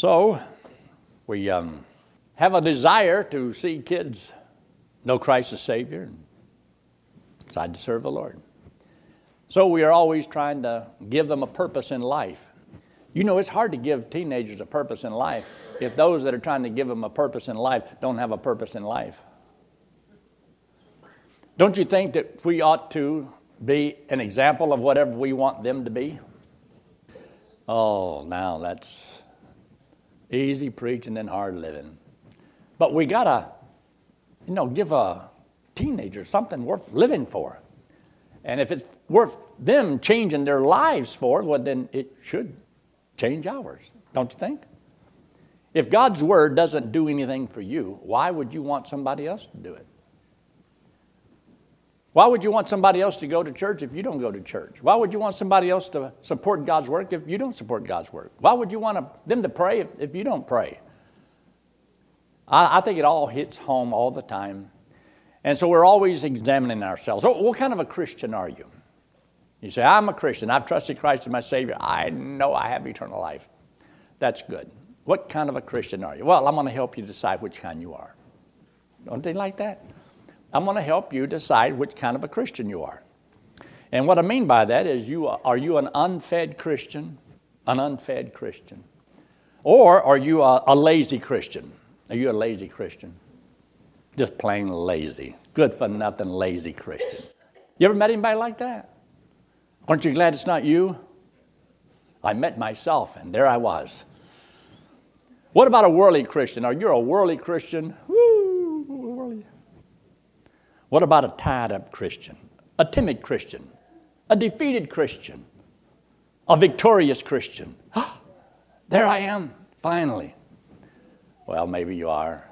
So, we um, have a desire to see kids know Christ as Savior and decide to serve the Lord. So, we are always trying to give them a purpose in life. You know, it's hard to give teenagers a purpose in life if those that are trying to give them a purpose in life don't have a purpose in life. Don't you think that we ought to be an example of whatever we want them to be? Oh, now that's easy preaching and hard living. But we got to, you know, give a teenager something worth living for. And if it's worth them changing their lives for, well, then it should change ours, don't you think? If God's Word doesn't do anything for you, why would you want somebody else to do it? Why would you want somebody else to go to church if you don't go to church? Why would you want somebody else to support God's work if you don't support God's work? Why would you want them to pray if, if you don't pray? I, I think it all hits home all the time. And so we're always examining ourselves. So what kind of a Christian are you? You say, I'm a Christian. I've trusted Christ as my Savior. I know I have eternal life. That's good. What kind of a Christian are you? Well, I'm going to help you decide which kind you are. Don't they like that? I'm going to help you decide which kind of a Christian you are. And what I mean by that is you are, are you an unfed Christian? An unfed Christian? Or are you a, a lazy Christian? Are you a lazy Christian? Just plain lazy. Good for nothing lazy Christian. You ever met anybody like that? Aren't you glad it's not you? I met myself, and there I was. What about a worldly Christian? Are you a worldly Christian? Woo. What about a tied up Christian? A timid Christian? A defeated Christian? A victorious Christian? there I am, finally. Well, maybe you are.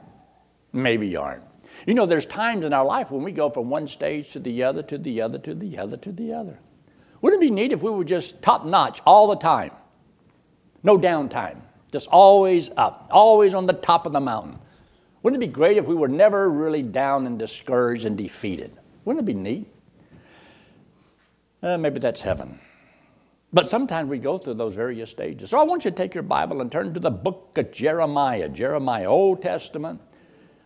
Maybe you aren't. You know, there's times in our life when we go from one stage to the other, to the other, to the other, to the other. Wouldn't it be neat if we were just top notch all the time? No downtime, just always up, always on the top of the mountain. Wouldn't it be great if we were never really down and discouraged and defeated? Wouldn't it be neat? Uh, maybe that's heaven. But sometimes we go through those various stages. So I want you to take your Bible and turn to the book of Jeremiah. Jeremiah, Old Testament,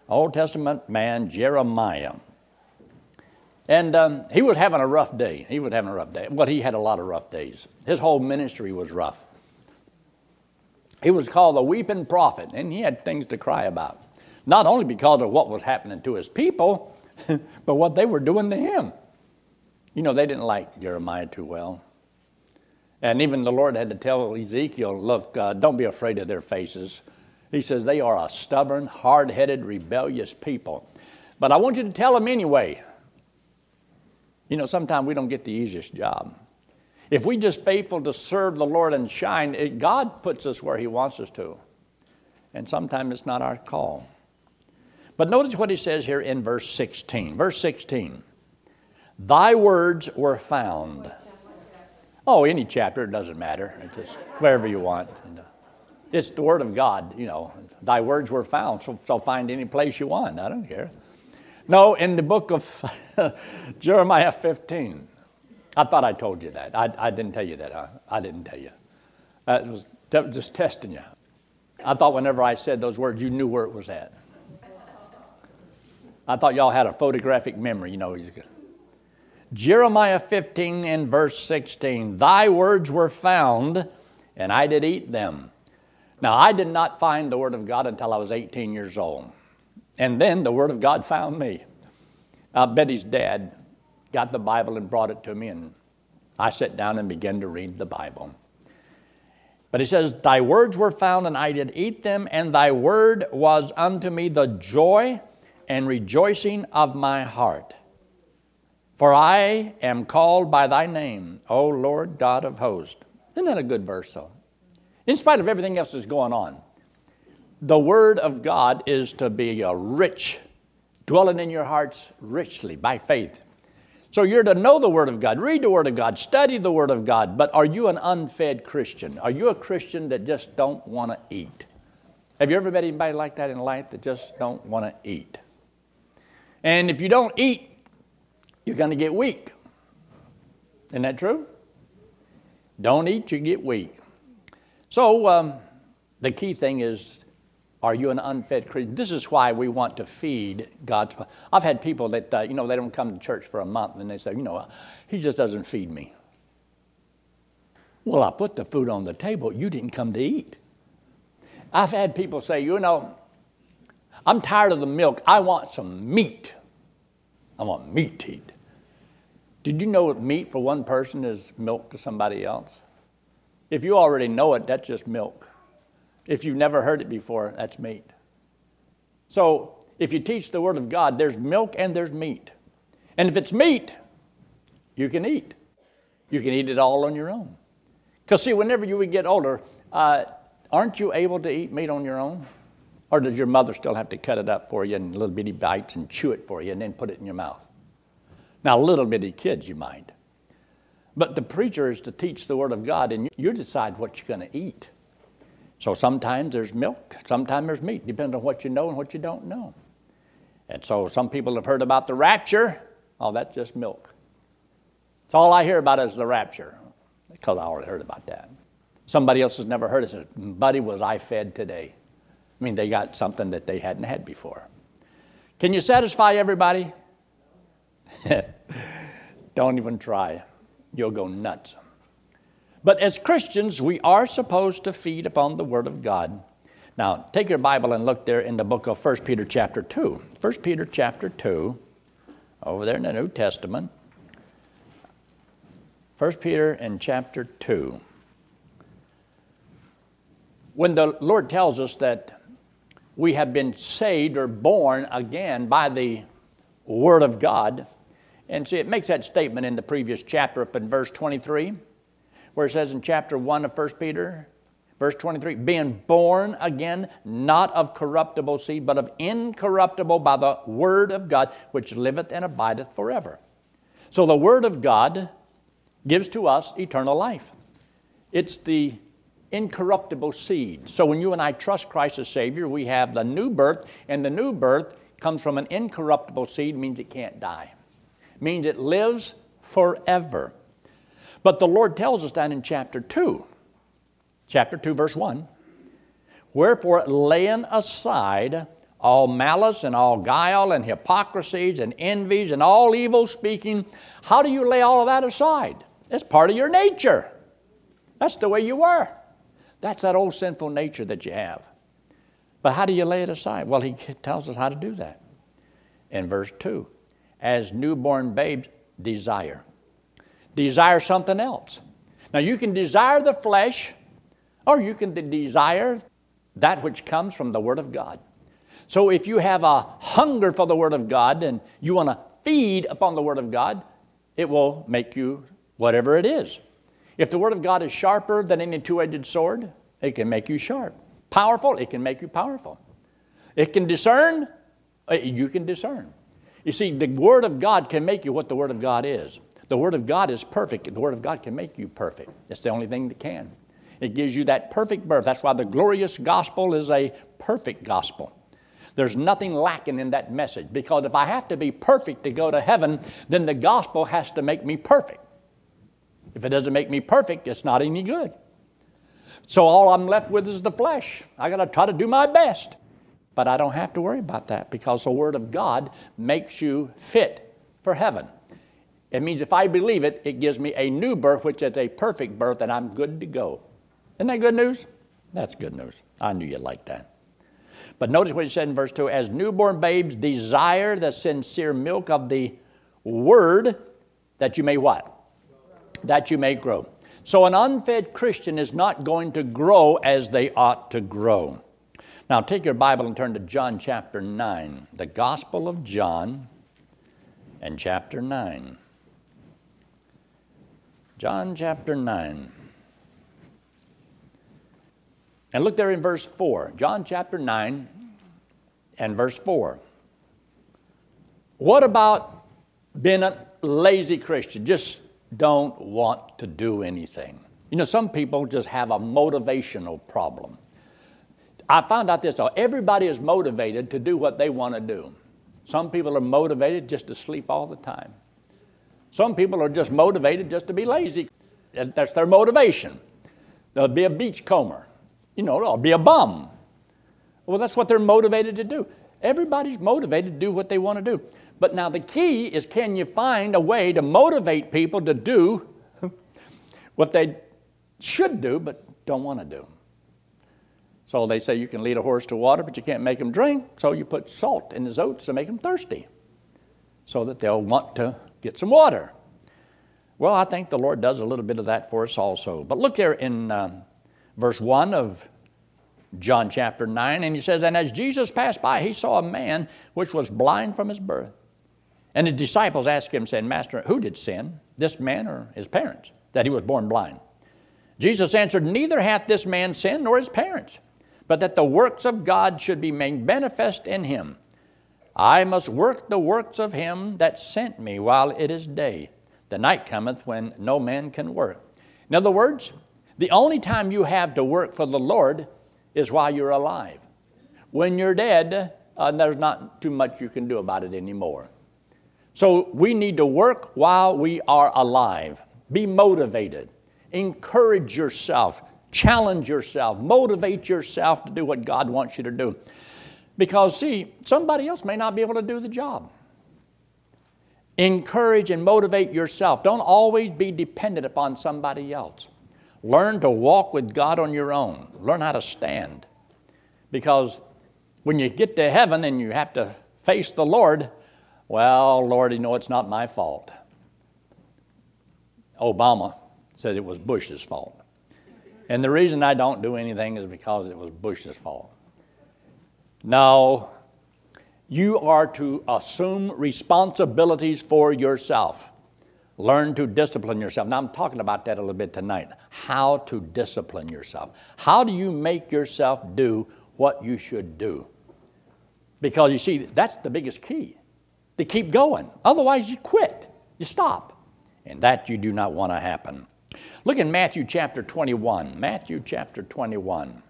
Old Testament man, Jeremiah. And um, he was having a rough day. He was having a rough day. Well, he had a lot of rough days. His whole ministry was rough. He was called the weeping prophet, and he had things to cry about not only because of what was happening to his people, but what they were doing to him. You know, they didn't like Jeremiah too well. And even the Lord had to tell Ezekiel, look, uh, don't be afraid of their faces. He says, they are a stubborn, hard headed, rebellious people. But I want you to tell them anyway. You know, sometimes we don't get the easiest job. If we just faithful to serve the Lord and shine, it, God puts us where He wants us to. And sometimes it's not our call. But notice what he says here in verse 16. Verse 16 Thy words were found. Oh, any chapter, it doesn't matter. It's just wherever you want. Uh, it's the Word of God, you know. Thy words were found, so, so find any place you want. I don't care. No, in the book of Jeremiah 15. I thought I told you that. I, I didn't tell you that. Huh? I didn't tell you. That was just testing you. I thought whenever I said those words, you knew where it was at. I thought y'all had a photographic memory, you know. He's good. Jeremiah 15 and verse 16 Thy words were found, and I did eat them. Now, I did not find the Word of God until I was 18 years old. And then the Word of God found me. Uh, Betty's dad got the Bible and brought it to me, and I sat down and began to read the Bible. But he says, Thy words were found, and I did eat them, and thy word was unto me the joy and rejoicing of my heart. For I am called by thy name, O Lord God of hosts. Isn't that a good verse, though? In spite of everything else that's going on, the Word of God is to be a rich, dwelling in your hearts richly by faith. So you're to know the Word of God, read the Word of God, study the Word of God, but are you an unfed Christian? Are you a Christian that just don't want to eat? Have you ever met anybody like that in life that just don't want to eat? And if you don't eat, you're going to get weak. Isn't that true? Don't eat, you get weak. So, um, the key thing is are you an unfed Christian? This is why we want to feed God's. I've had people that, uh, you know, they don't come to church for a month and they say, you know, he just doesn't feed me. Well, I put the food on the table. You didn't come to eat. I've had people say, you know, I'm tired of the milk. I want some meat. I want meat to eat. Did you know that meat for one person is milk to somebody else? If you already know it, that's just milk. If you've never heard it before, that's meat. So if you teach the Word of God, there's milk and there's meat. And if it's meat, you can eat. You can eat it all on your own. Because, see, whenever you get older, uh, aren't you able to eat meat on your own? Or does your mother still have to cut it up for you in little bitty bites and chew it for you and then put it in your mouth? Now, little bitty kids, you mind. But the preacher is to teach the Word of God, and you decide what you're going to eat. So sometimes there's milk, sometimes there's meat, depending on what you know and what you don't know. And so some people have heard about the rapture. Oh, that's just milk. It's all I hear about is the rapture, because I already heard about that. Somebody else has never heard it. Says, Buddy, was I fed today? I mean, they got something that they hadn't had before. Can you satisfy everybody? Don't even try. You'll go nuts. But as Christians, we are supposed to feed upon the Word of God. Now, take your Bible and look there in the book of 1 Peter chapter 2. 1 Peter chapter 2, over there in the New Testament. 1 Peter in chapter 2. When the Lord tells us that we have been saved or born again by the Word of God, and see, it makes that statement in the previous chapter up in verse 23 where it says in chapter 1 of 1 Peter, verse 23, being born again, not of corruptible seed, but of incorruptible by the word of God, which liveth and abideth forever. So the word of God gives to us eternal life. It's the incorruptible seed. So when you and I trust Christ as Savior, we have the new birth, and the new birth comes from an incorruptible seed, means it can't die, means it lives forever. But the Lord tells us that in chapter 2, chapter 2, verse 1. Wherefore, laying aside all malice and all guile and hypocrisies and envies and all evil speaking, how do you lay all of that aside? It's part of your nature. That's the way you were. That's that old sinful nature that you have. But how do you lay it aside? Well, he tells us how to do that. In verse 2, as newborn babes desire desire something else. Now, you can desire the flesh, or you can desire that which comes from the Word of God. So, if you have a hunger for the Word of God and you want to feed upon the Word of God, it will make you whatever it is. If the Word of God is sharper than any two edged sword, it can make you sharp. Powerful, it can make you powerful. It can discern, uh, you can discern. You see, the Word of God can make you what the Word of God is. The Word of God is perfect. The Word of God can make you perfect. It's the only thing that can. It gives you that perfect birth. That's why the glorious gospel is a perfect gospel. There's nothing lacking in that message because if I have to be perfect to go to heaven, then the gospel has to make me perfect. If it doesn't make me perfect, it's not any good. So all I'm left with is the flesh. I got to try to do my best. But I don't have to worry about that because the Word of God makes you fit for heaven. It means if I believe it, it gives me a new birth, which is a perfect birth, and I'm good to go. Isn't that good news? That's good news. I knew you'd like that. But notice what he said in verse 2 As newborn babes desire the sincere milk of the word, that you may what? That you may grow. So an unfed Christian is not going to grow as they ought to grow. Now take your Bible and turn to John chapter 9, the Gospel of John and chapter 9. John chapter 9. And look there in verse 4. John chapter 9 and verse 4. What about being a lazy Christian? Just don't want to do anything. You know, some people just have a motivational problem. I found out this though everybody is motivated to do what they want to do. Some people are motivated just to sleep all the time. Some people are just motivated just to be lazy. That's their motivation. They'll be a beachcomber. you know, I'll be a bum. Well, that's what they're motivated to do. Everybody's motivated to do what they want to do. But now the key is can you find a way to motivate people to do what they should do but don't want to do? So they say you can lead a horse to water, but you can't make him drink. So you put salt in his oats to make him thirsty so that they'll want to get some water. Well, I think the Lord does a little bit of that for us also. But look here in uh, verse 1 of John chapter 9, and he says, And as Jesus passed by, he saw a man which was blind from his birth. And the disciples asked him, saying, Master, who did sin, this man or his parents, that he was born blind? Jesus answered, Neither hath this man sinned nor his parents, but that the works of God should be made manifest in him. I must work the works of him that sent me while it is day. The night cometh when no man can work. In other words, the only time you have to work for the Lord is while you're alive. When you're dead, uh, there's not too much you can do about it anymore. So we need to work while we are alive. Be motivated. Encourage yourself. Challenge yourself. Motivate yourself to do what God wants you to do. Because, see, somebody else may not be able to do the job. Encourage and motivate yourself. Don't always be dependent upon somebody else. Learn to walk with God on your own. Learn how to stand. Because when you get to heaven and you have to face the Lord, well, Lord, you know it's not my fault. Obama said it was Bush's fault. And the reason I don't do anything is because it was Bush's fault. No, you are to assume responsibilities for yourself. Learn to discipline yourself. Now, I'm talking about that a little bit tonight. How to discipline yourself. How do you make yourself do what you should do? Because you see, that's the biggest key to keep going. Otherwise, you quit, you stop. And that you do not want to happen. Look in Matthew chapter 21. Matthew chapter 21.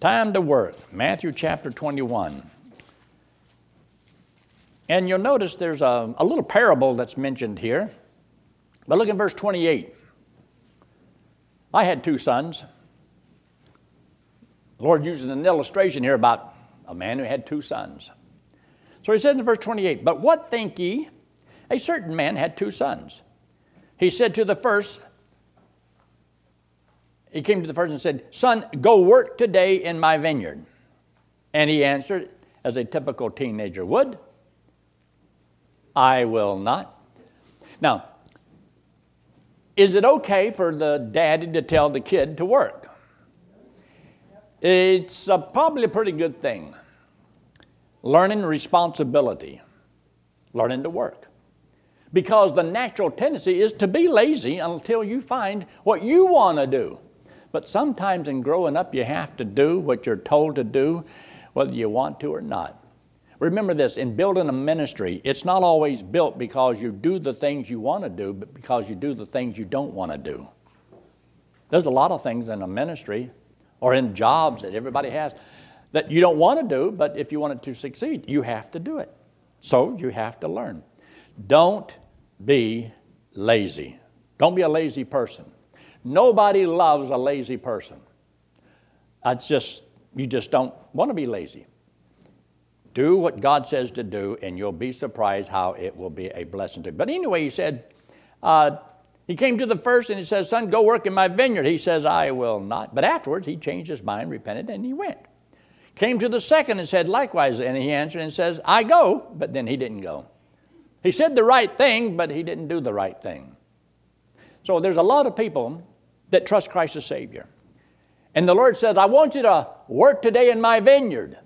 Time to work. Matthew chapter 21. And you'll notice there's a, a little parable that's mentioned here. But look in verse 28. I had two sons. The Lord uses an illustration here about a man who had two sons. So he says in verse 28 But what think ye? A certain man had two sons. He said to the first, he came to the first and said, Son, go work today in my vineyard. And he answered, as a typical teenager would, I will not. Now, is it okay for the daddy to tell the kid to work? It's a, probably a pretty good thing. Learning responsibility, learning to work. Because the natural tendency is to be lazy until you find what you want to do. But sometimes in growing up, you have to do what you're told to do, whether you want to or not. Remember this in building a ministry, it's not always built because you do the things you want to do, but because you do the things you don't want to do. There's a lot of things in a ministry or in jobs that everybody has that you don't want to do, but if you want it to succeed, you have to do it. So you have to learn. Don't be lazy. Don't be a lazy person. Nobody loves a lazy person. That's just, you just don't want to be lazy. Do what God says to do, and you'll be surprised how it will be a blessing to you. But anyway, he said, uh, he came to the first and he says, Son, go work in my vineyard. He says, I will not. But afterwards, he changed his mind, repented, and he went. Came to the second and said, Likewise. And he answered and says, I go. But then he didn't go. He said the right thing, but he didn't do the right thing. So there's a lot of people that trust Christ as Savior. And the Lord says, I want you to work today in my vineyard.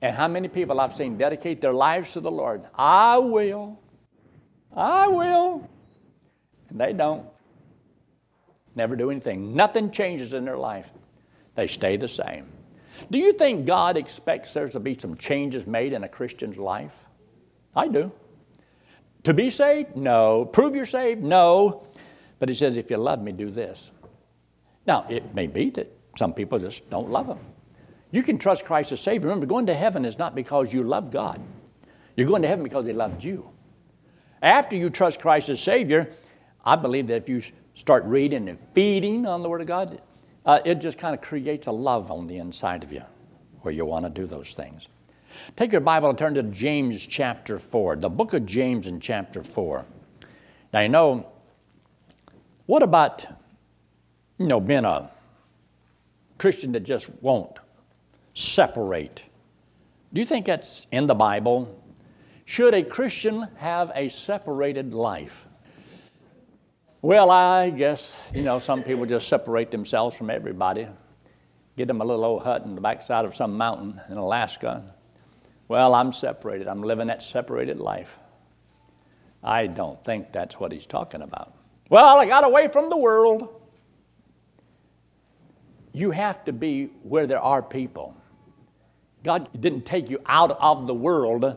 And how many people I've seen dedicate their lives to the Lord? I will. I will. And they don't. Never do anything. Nothing changes in their life. They stay the same. Do you think God expects there to be some changes made in a Christian's life? I do. To be saved? No. Prove you're saved? No. But He says, if you love me, do this. Now, it may be that some people just don't love Him. You can trust Christ as Savior. Remember, going to heaven is not because you love God. You're going to heaven because He loved you. After you trust Christ as Savior, I believe that if you start reading and feeding on the Word of God, uh, it just kind of creates a love on the inside of you where you want to do those things. Take your Bible and turn to James chapter 4, the book of James in chapter 4. Now, you know, what about, you know, being a Christian that just won't separate? Do you think that's in the Bible? Should a Christian have a separated life? Well, I guess, you know, some people just separate themselves from everybody, get them a little old hut in the backside of some mountain in Alaska. Well, I'm separated. I'm living that separated life. I don't think that's what he's talking about. Well, I got away from the world. You have to be where there are people. God didn't take you out of the world,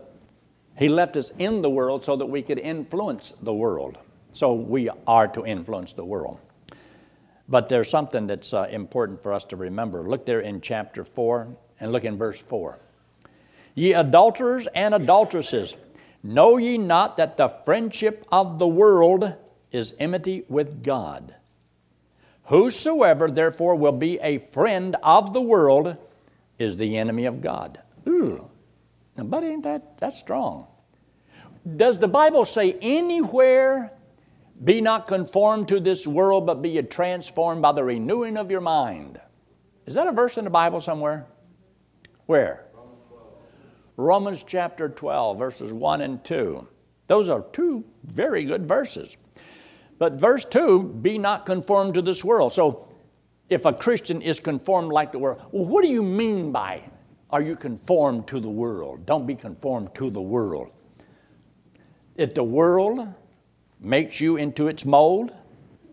He left us in the world so that we could influence the world. So we are to influence the world. But there's something that's uh, important for us to remember. Look there in chapter 4 and look in verse 4. Ye adulterers and adulteresses, know ye not that the friendship of the world is enmity with God? Whosoever therefore will be a friend of the world is the enemy of God. Ooh, now, but ain't that that's strong? Does the Bible say anywhere be not conformed to this world, but be transformed by the renewing of your mind. Is that a verse in the Bible somewhere? Where? Romans chapter 12, verses 1 and 2. Those are two very good verses. But verse 2, be not conformed to this world. So if a Christian is conformed like the world, well, what do you mean by are you conformed to the world? Don't be conformed to the world. If the world makes you into its mold.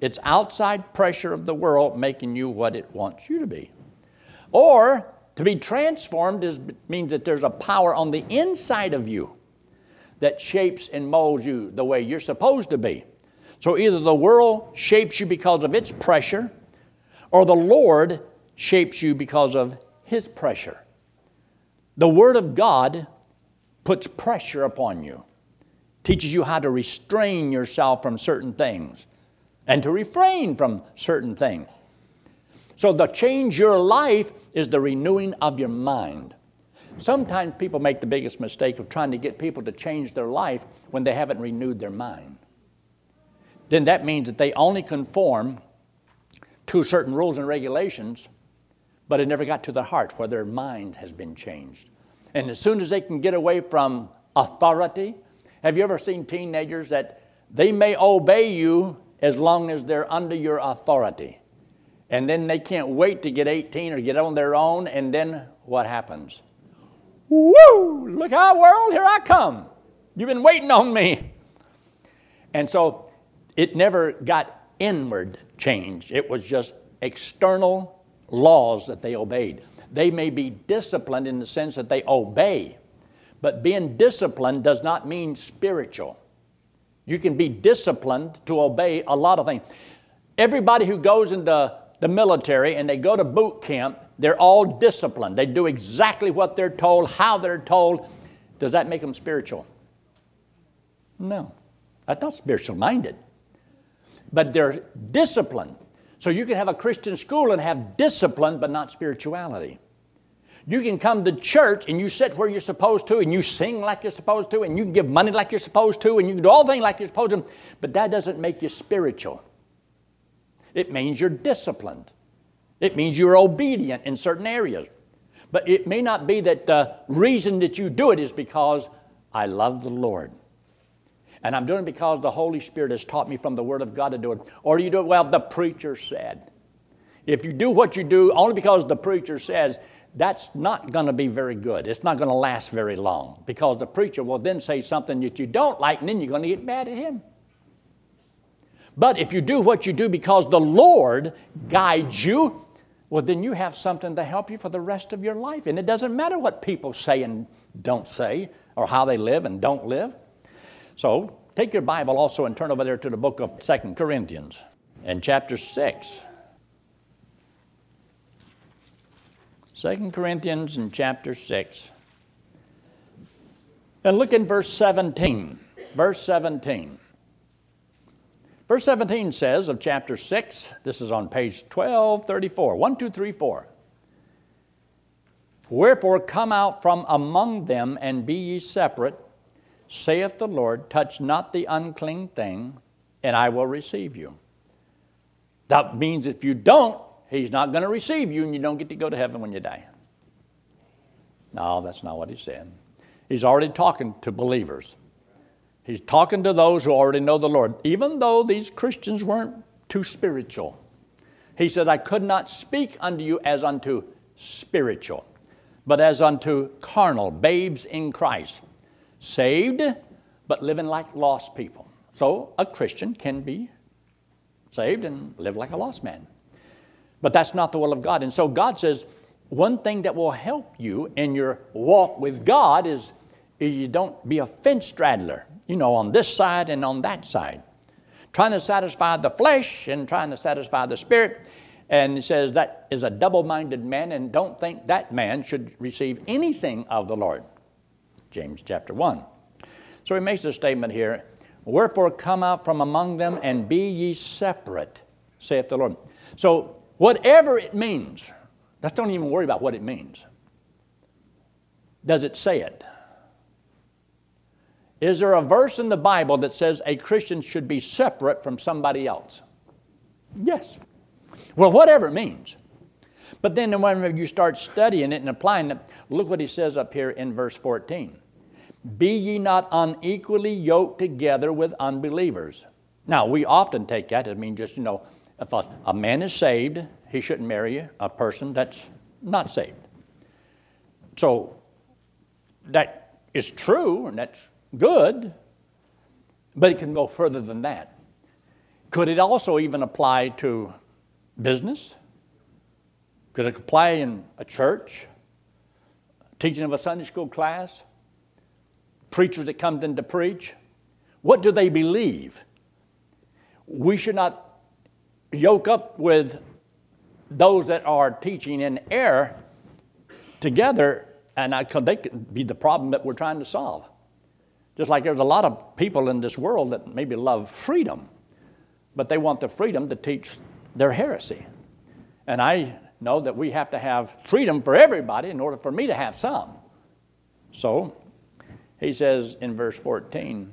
It's outside pressure of the world making you what it wants you to be. Or to be transformed is, means that there's a power on the inside of you that shapes and molds you the way you're supposed to be. So either the world shapes you because of its pressure, or the Lord shapes you because of His pressure. The Word of God puts pressure upon you teaches you how to restrain yourself from certain things and to refrain from certain things. So, the change your life is the renewing of your mind. Sometimes people make the biggest mistake of trying to get people to change their life when they haven't renewed their mind. Then that means that they only conform to certain rules and regulations, but it never got to their heart where their mind has been changed. And as soon as they can get away from authority have you ever seen teenagers that they may obey you as long as they're under your authority? And then they can't wait to get 18 or get on their own, and then what happens? Woo! Look out, world, here I come. You've been waiting on me. And so it never got inward change, it was just external laws that they obeyed. They may be disciplined in the sense that they obey, but being disciplined does not mean spiritual. You can be disciplined to obey a lot of things. Everybody who goes into the military and they go to boot camp, they're all disciplined. They do exactly what they're told, how they're told. Does that make them spiritual? No. That's not spiritual minded. But they're disciplined. So you can have a Christian school and have discipline, but not spirituality. You can come to church and you sit where you're supposed to and you sing like you're supposed to and you can give money like you're supposed to and you can do all things like you're supposed to, but that doesn't make you spiritual. It means you're disciplined. It means you're obedient in certain areas. But it may not be that the reason that you do it is because I love the Lord. And I'm doing it because the Holy Spirit has taught me from the Word of God to do it. Or you do it, well, the preacher said. If you do what you do only because the preacher says, that's not going to be very good. It's not going to last very long because the preacher will then say something that you don't like and then you're going to get mad at him. But if you do what you do because the Lord guides you, well, then you have something to help you for the rest of your life. And it doesn't matter what people say and don't say or how they live and don't live. So take your Bible also and turn over there to the book of Second Corinthians and chapter 6. 2 Corinthians in chapter 6. And look in verse 17. Verse 17. Verse 17 says of chapter 6, this is on page 1234, 1, 2, 3, 4. Wherefore come out from among them and be ye separate, saith the Lord, touch not the unclean thing, and I will receive you. That means if you don't, he's not going to receive you and you don't get to go to heaven when you die. No, that's not what he said. He's already talking to believers. He's talking to those who already know the Lord, even though these Christians weren't too spiritual. He said, I could not speak unto you as unto spiritual, but as unto carnal, babes in Christ, saved, but living like lost people. So a Christian can be saved and live like a lost man. But that's not the will of God. And so God says, one thing that will help you in your walk with God is you don't be a fence straddler, you know, on this side and on that side. Trying to satisfy the flesh and trying to satisfy the spirit. And he says that is a double minded man, and don't think that man should receive anything of the Lord. James chapter 1. So he makes a statement here Wherefore come out from among them and be ye separate, saith the Lord. So, whatever it means, let's don't even worry about what it means. Does it say it? Is there a verse in the Bible that says a Christian should be separate from somebody else? Yes. Well, whatever it means. But then when you start studying it and applying it, look what he says up here in verse 14. Be ye not unequally yoked together with unbelievers. Now, we often take that, I mean, just, you know, a, a man is saved, he shouldn't marry a person that's not saved. So, that is true, and that's good, but it can go further than that. Could it also even apply to business? Could it apply in a church? Teaching of a Sunday school class? Preachers that come in to preach? What do they believe? We should not yoke up with those that are teaching in error together, and I, they could be the problem that we're trying to solve. Just like there's a lot of people in this world that maybe love freedom, but they want the freedom to teach their heresy. And I know that we have to have freedom for everybody in order for me to have some. So, he says in verse 14,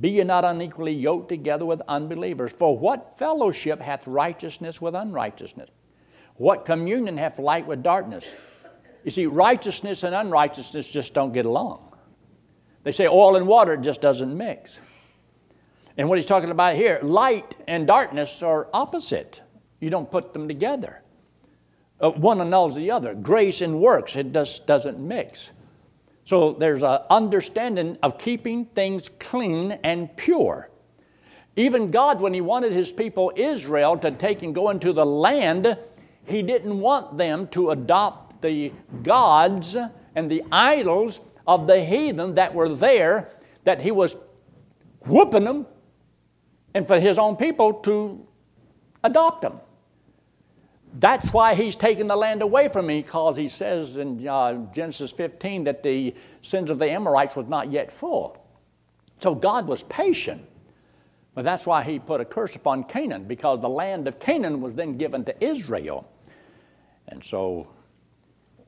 Be ye not unequally yoked together with unbelievers. For what fellowship hath righteousness with unrighteousness? What communion hath light with darkness? You see, righteousness and unrighteousness just don't get along. They say oil and water just doesn't mix. And what he's talking about here, light and darkness are opposite. You don't put them together. Uh, one annuls the other. Grace and works, it just doesn't mix. So there's an understanding of keeping things clean and pure. Even God, when He wanted His people Israel to take and go into the land, He didn't want them to adopt the gods and the idols of the heathen that were there, that he was whooping them, and for his own people to adopt them. That's why he's taking the land away from me, because he says in uh, Genesis 15 that the sins of the Amorites was not yet full. So God was patient. But that's why he put a curse upon Canaan, because the land of Canaan was then given to Israel. And so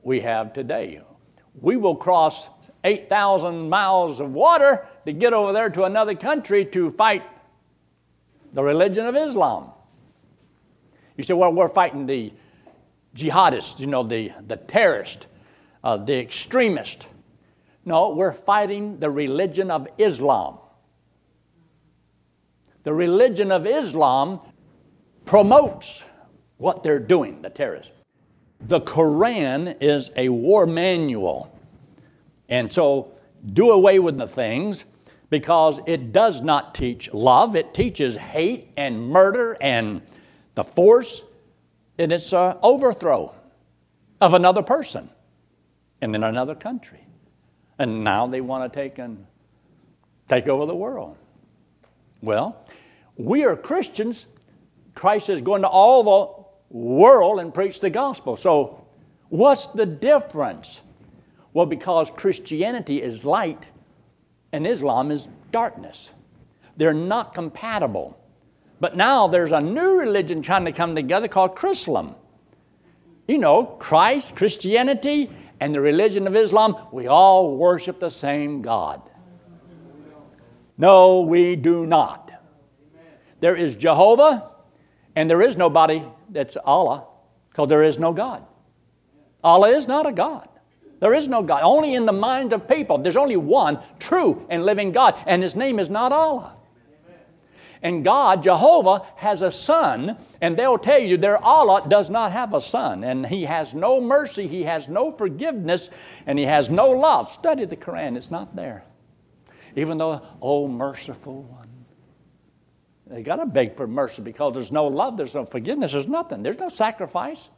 we have today. We will cross 8,000 miles of water to get over there to another country to fight the religion of Islam. You say, well, we're fighting the jihadists, you know, the, the terrorists, uh, the extremists. No, we're fighting the religion of Islam. The religion of Islam promotes what they're doing, the terrorists. The Quran is a war manual and so do away with the things because it does not teach love. It teaches hate and murder and the force, and it's an overthrow of another person and in another country. And now they want to take and take over the world. Well, we are Christians. Christ is going to all the world and preach the gospel. So, what's the difference? Well, because Christianity is light and Islam is darkness. They're not compatible. But now there's a new religion trying to come together called Chrislam. You know, Christ, Christianity, and the religion of Islam, we all worship the same God. No, we do not. There is Jehovah, and there is nobody that's Allah, because there is no God. Allah is not a God. There is no God. Only in the mind of people. There's only one true and living God, and his name is not Allah. And God, Jehovah, has a son, and they'll tell you their Allah does not have a son, and he has no mercy, he has no forgiveness, and he has no love. Study the Quran, it's not there. Even though, oh, merciful one. They got to beg for mercy because there's no love, there's no forgiveness, there's nothing, there's no sacrifice.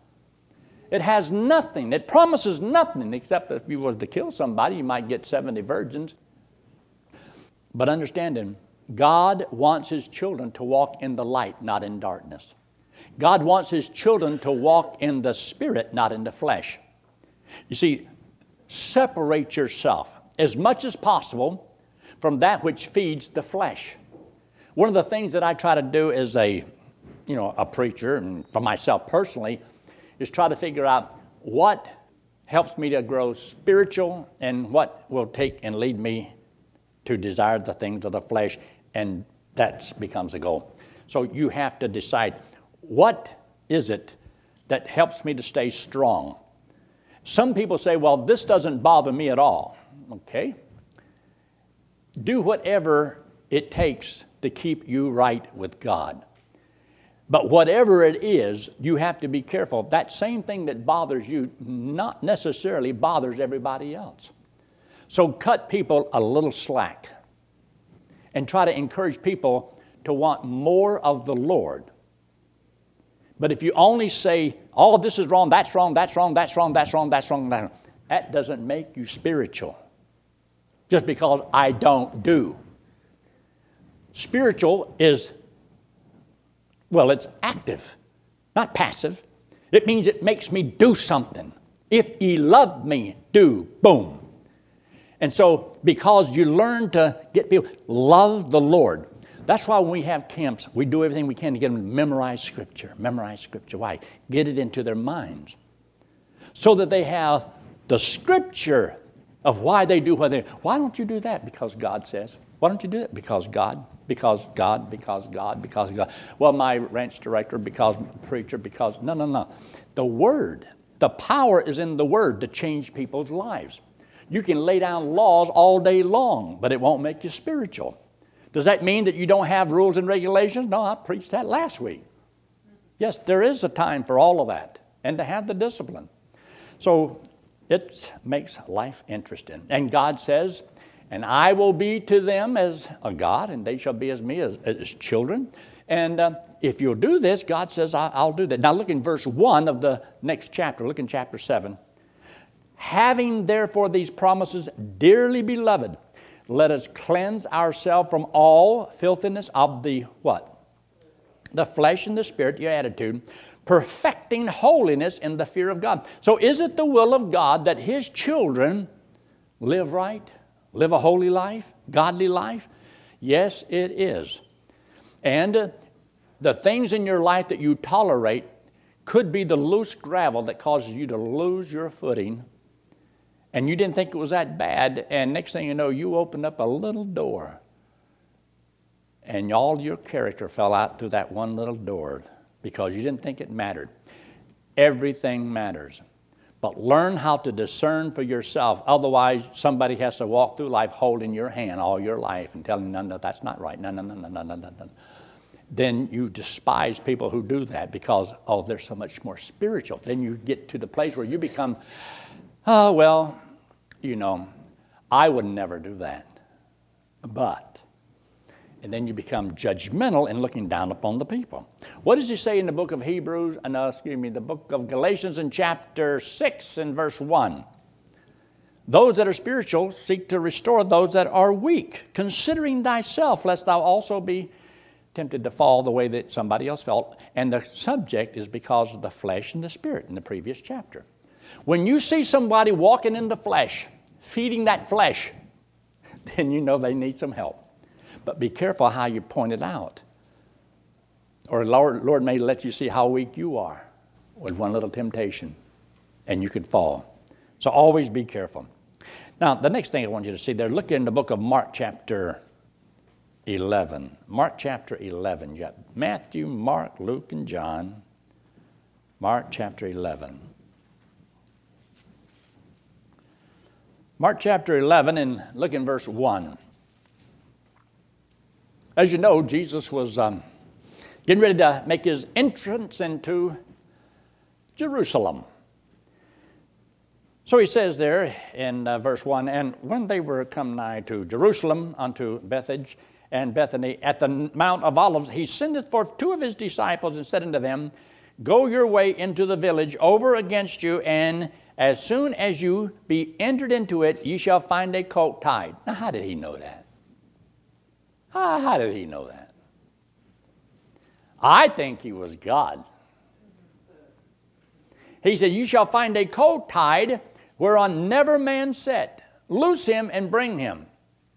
It has nothing. It promises nothing except if you was to kill somebody, you might get 70 virgins. But understanding, God wants His children to walk in the light, not in darkness. God wants His children to walk in the spirit, not in the flesh. You see, separate yourself as much as possible from that which feeds the flesh. One of the things that I try to do as a, you know, a preacher, and for myself personally, is try to figure out what helps me to grow spiritual and what will take and lead me to desire the things of the flesh, and that becomes a goal. So you have to decide what is it that helps me to stay strong. Some people say, well, this doesn't bother me at all. Okay. Do whatever it takes to keep you right with God. But whatever it is, you have to be careful. That same thing that bothers you not necessarily bothers everybody else. So cut people a little slack and try to encourage people to want more of the Lord. But if you only say, oh, this is wrong, that's wrong, that's wrong, that's wrong, that's wrong, that's wrong, that's wrong, that doesn't make you spiritual. Just because I don't do. Spiritual is, well, it's active, not passive. It means it makes me do something. If ye love me, do, boom. And so, because you learn to get people, love the Lord. That's why when we have camps, we do everything we can to get them to memorize Scripture. Memorize Scripture. Why? Get it into their minds. So that they have the Scripture of why they do what they Why don't you do that? Because God says. Why don't you do it? Because God because God, because God, because God. Well, my ranch director, because preacher, because. No, no, no. The Word, the power is in the Word to change people's lives. You can lay down laws all day long, but it won't make you spiritual. Does that mean that you don't have rules and regulations? No, I preached that last week. Yes, there is a time for all of that and to have the discipline. So it makes life interesting. And God says, and I will be to them as a God, and they shall be as me as, as children. And uh, if you'll do this, God says, I'll do that. Now look in verse 1 of the next chapter. Look in chapter 7. Having therefore these promises, dearly beloved, let us cleanse ourselves from all filthiness of the what? The flesh and the spirit, your attitude, perfecting holiness in the fear of God. So is it the will of God that his children live right? Live a holy life, godly life? Yes, it is. And uh, the things in your life that you tolerate could be the loose gravel that causes you to lose your footing. And you didn't think it was that bad, and next thing you know, you opened up a little door. And all your character fell out through that one little door because you didn't think it mattered. Everything matters. But learn how to discern for yourself. Otherwise, somebody has to walk through life holding your hand all your life and telling no, no, that's not right. No, no, no, no, no, no, no, no. Then you despise people who do that because, oh, they're so much more spiritual. Then you get to the place where you become, oh, well, you know, I would never do that. But and then you become judgmental and looking down upon the people. What does he say in the book of Hebrews, and uh, excuse me, the book of Galatians in chapter 6 and verse 1? Those that are spiritual seek to restore those that are weak, considering thyself, lest thou also be tempted to fall the way that somebody else felt. And the subject is because of the flesh and the spirit in the previous chapter. When you see somebody walking in the flesh, feeding that flesh, then you know they need some help. But be careful how you point it out. Or Lord, Lord may let you see how weak you are with one little temptation, and you could fall. So always be careful. Now, the next thing I want you to see there, look in the book of Mark, chapter 11. Mark chapter 11. You got Matthew, Mark, Luke, and John. Mark chapter 11. Mark chapter 11, and look in verse 1. As you know, Jesus was um, getting ready to make his entrance into Jerusalem. So he says there in uh, verse 1 And when they were come nigh to Jerusalem, unto Bethphage and Bethany, at the Mount of Olives, he sendeth forth two of his disciples and said unto them, Go your way into the village over against you, and as soon as you be entered into it, ye shall find a colt tied. Now, how did he know that? How, how did he know that? I think he was God. He said, You shall find a colt tied whereon never man set. Loose him and bring him.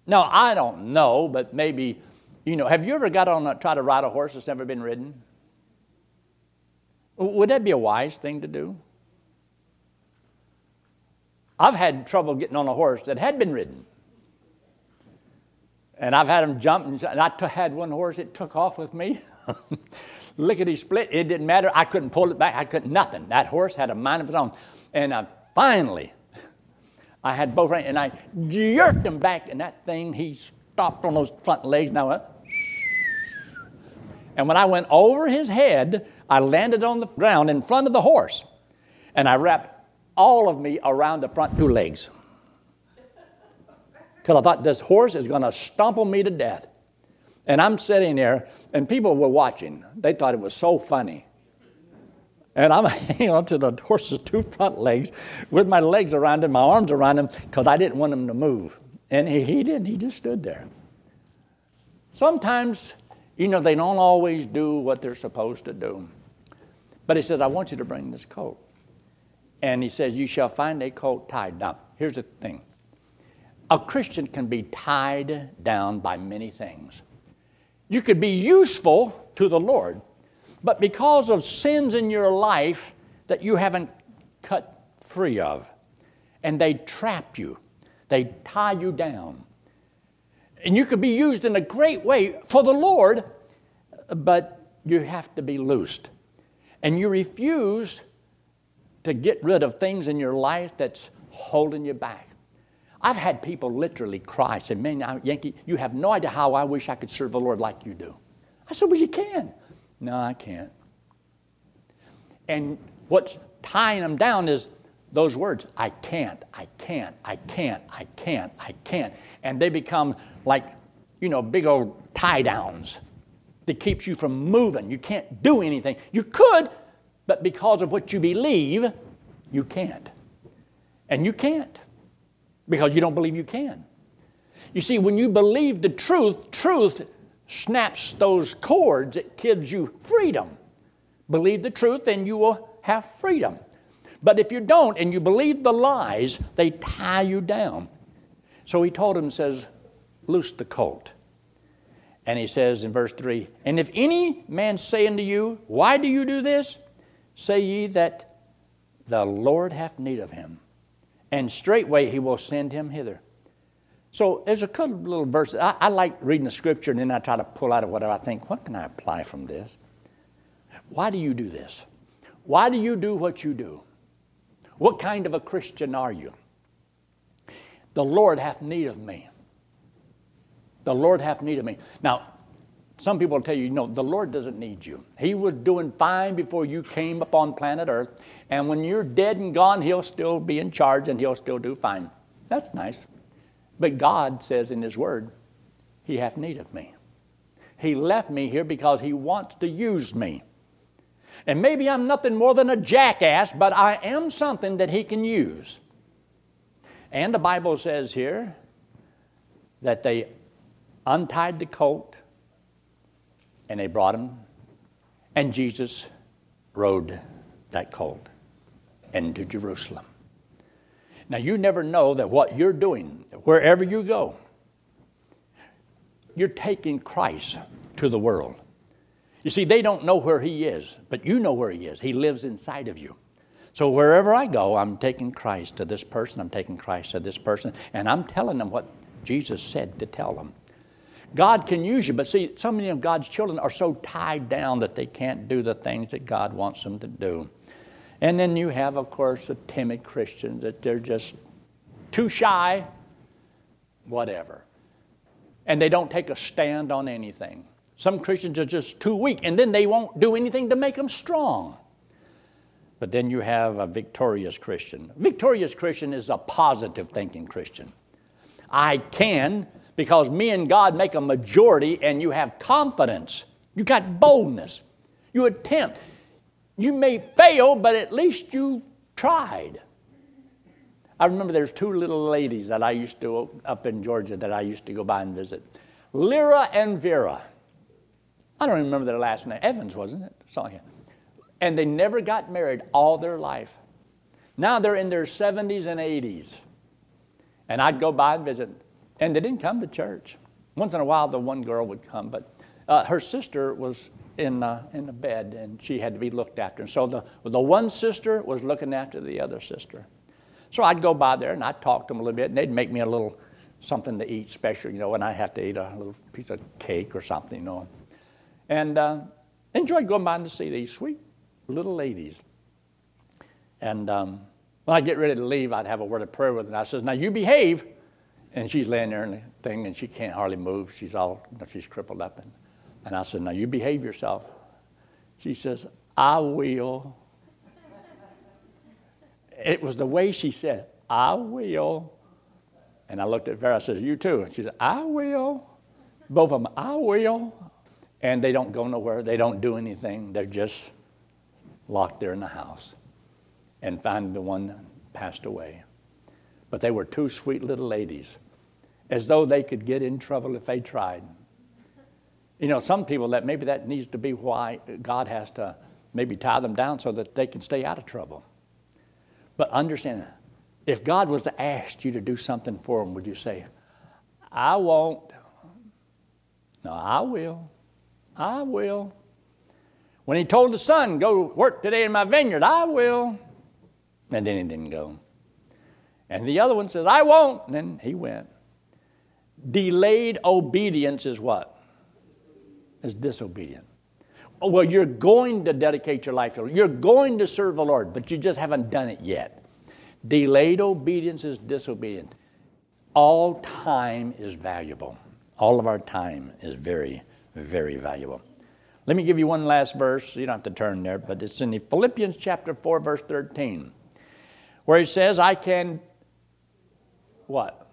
Now, I don't know, but maybe, you know, have you ever got on a, try to ride a horse that's never been ridden? Would that be a wise thing to do? I've had trouble getting on a horse that had been ridden. And I've had them jump, and I t- had one horse, that took off with me. Lickety split, it didn't matter. I couldn't pull it back, I couldn't, nothing. That horse had a mind of its own. And uh, finally, I had both reins, and I jerked him back, and that thing, he stopped on those front legs, and I went, and when I went over his head, I landed on the ground in front of the horse, and I wrapped all of me around the front two legs. Because I thought this horse is going to stumble me to death. And I'm sitting there, and people were watching. They thought it was so funny. And I'm hanging on to the horse's two front legs with my legs around him, my arms around him, because I didn't want him to move. And he, he didn't, he just stood there. Sometimes, you know, they don't always do what they're supposed to do. But he says, I want you to bring this coat. And he says, You shall find a coat tied. Now, here's the thing a Christian can be tied down by many things. You could be useful to the Lord, but because of sins in your life that you haven't cut free of, and they trap you, they tie you down. And you could be used in a great way for the Lord, but you have to be loosed. And you refuse to get rid of things in your life that's holding you back. I've had people literally cry, say, Man, Yankee, you have no idea how I wish I could serve the Lord like you do. I said, Well, you can. No, I can't. And what's tying them down is those words I can't, I can't, I can't, I can't, I can't. And they become like, you know, big old tie downs that keeps you from moving. You can't do anything. You could, but because of what you believe, you can't. And you can't because you don't believe you can. You see, when you believe the truth, truth snaps those cords, it gives you freedom. Believe the truth, and you will have freedom. But if you don't and you believe the lies, they tie you down. So he told him, says, loose the colt. And he says in verse 3 And if any man say unto you, Why do you do this? Say ye that the Lord hath need of him, and straightway he will send him hither. So there's a couple little verses. I, I, like reading the scripture and then I try to pull out of whatever I think, what can I apply from this? Why do you do this? Why do you do what you do? What kind of a Christian are you? The Lord hath need of me. The Lord hath need of me. Now, some people will tell you, no, the Lord doesn't need you. He was doing fine before you came upon planet Earth, and when you're dead and gone, He'll still be in charge and He'll still do fine. That's nice. But God says in His Word, He hath need of me. He left me here because He wants to use me. And maybe I'm nothing more than a jackass, but I am something that He can use. And the Bible says here that they untied the colt and they brought him, and Jesus rode that colt into Jerusalem. Now, you never know that what you're doing, wherever you go, you're taking Christ to the world. You see, they don't know where He is, but you know where He is. He lives inside of you. So wherever I go, I'm taking Christ to this person, I'm taking Christ to this person, and I'm telling them what Jesus said to tell them. God can use you, but see, so many of God's children are so tied down that they can't do the things that God wants them to do. And then you have, of course, the timid Christians that they're just too shy, whatever. And they don't take a stand on anything. Some Christians are just too weak, and then they won't do anything to make them strong. But then you have a victorious Christian. Victorious Christian is a positive thinking Christian. I can because me and God make a majority and you have confidence. You got boldness. You attempt. You may fail, but at least you tried. I remember there's two little ladies that I used to, up in Georgia, that I used to go by and visit Lyra and Vera. I don't remember their last name. Evans, wasn't it? Something. And they never got married all their life. Now they're in their 70s and 80s. And I'd go by and visit. And they didn't come to church. Once in a while, the one girl would come, but uh, her sister was in, uh, in the bed and she had to be looked after. And so the, the one sister was looking after the other sister. So I'd go by there and I'd talk to them a little bit, and they'd make me a little something to eat special, you know, and I have to eat a little piece of cake or something, you know. And uh, enjoyed going by to see these sweet little ladies. And um, when I get ready to leave, I'd have a word of prayer with them. I says, "Now you behave." And she's laying there in the thing, and she can't hardly move. She's all, you know, she's crippled up. And, and I said, Now you behave yourself. She says, I will. It was the way she said, I will. And I looked at Vera, I said, You too. And she said, I will. Both of them, I will. And they don't go nowhere. They don't do anything. They're just locked there in the house. And finally, the one passed away. But they were two sweet little ladies, as though they could get in trouble if they tried. You know, some people that maybe that needs to be why God has to maybe tie them down so that they can stay out of trouble. But understand, if God was to ask you to do something for him, would you say, I won't? No, I will. I will. When he told the son, go work today in my vineyard, I will. And then he didn't go. And the other one says, I won't. And then he went. Delayed obedience is what? Is disobedient. Oh, well, you're going to dedicate your life to. You're going to serve the Lord, but you just haven't done it yet. Delayed obedience is disobedient. All time is valuable. All of our time is very, very valuable. Let me give you one last verse. You don't have to turn there, but it's in the Philippians chapter 4, verse 13, where he says, I can what?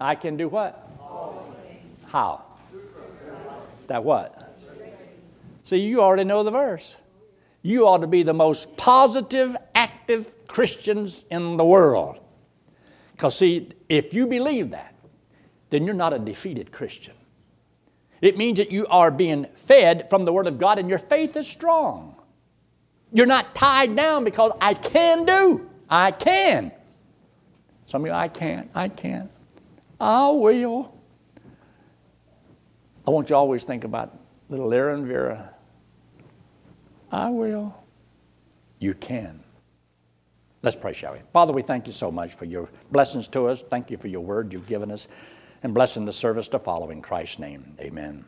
I can do what? How? That what? See, you already know the verse. You ought to be the most positive, active Christians in the world. Because, see, if you believe that, then you're not a defeated Christian. It means that you are being fed from the Word of God and your faith is strong. You're not tied down because I can do. I can. Some of you, I can't, I can't. I will. I want you to always think about little and Vera. I will. You can. Let's pray, shall we? Father, we thank you so much for your blessings to us. Thank you for your word you've given us and blessing the service to follow in Christ's name. Amen.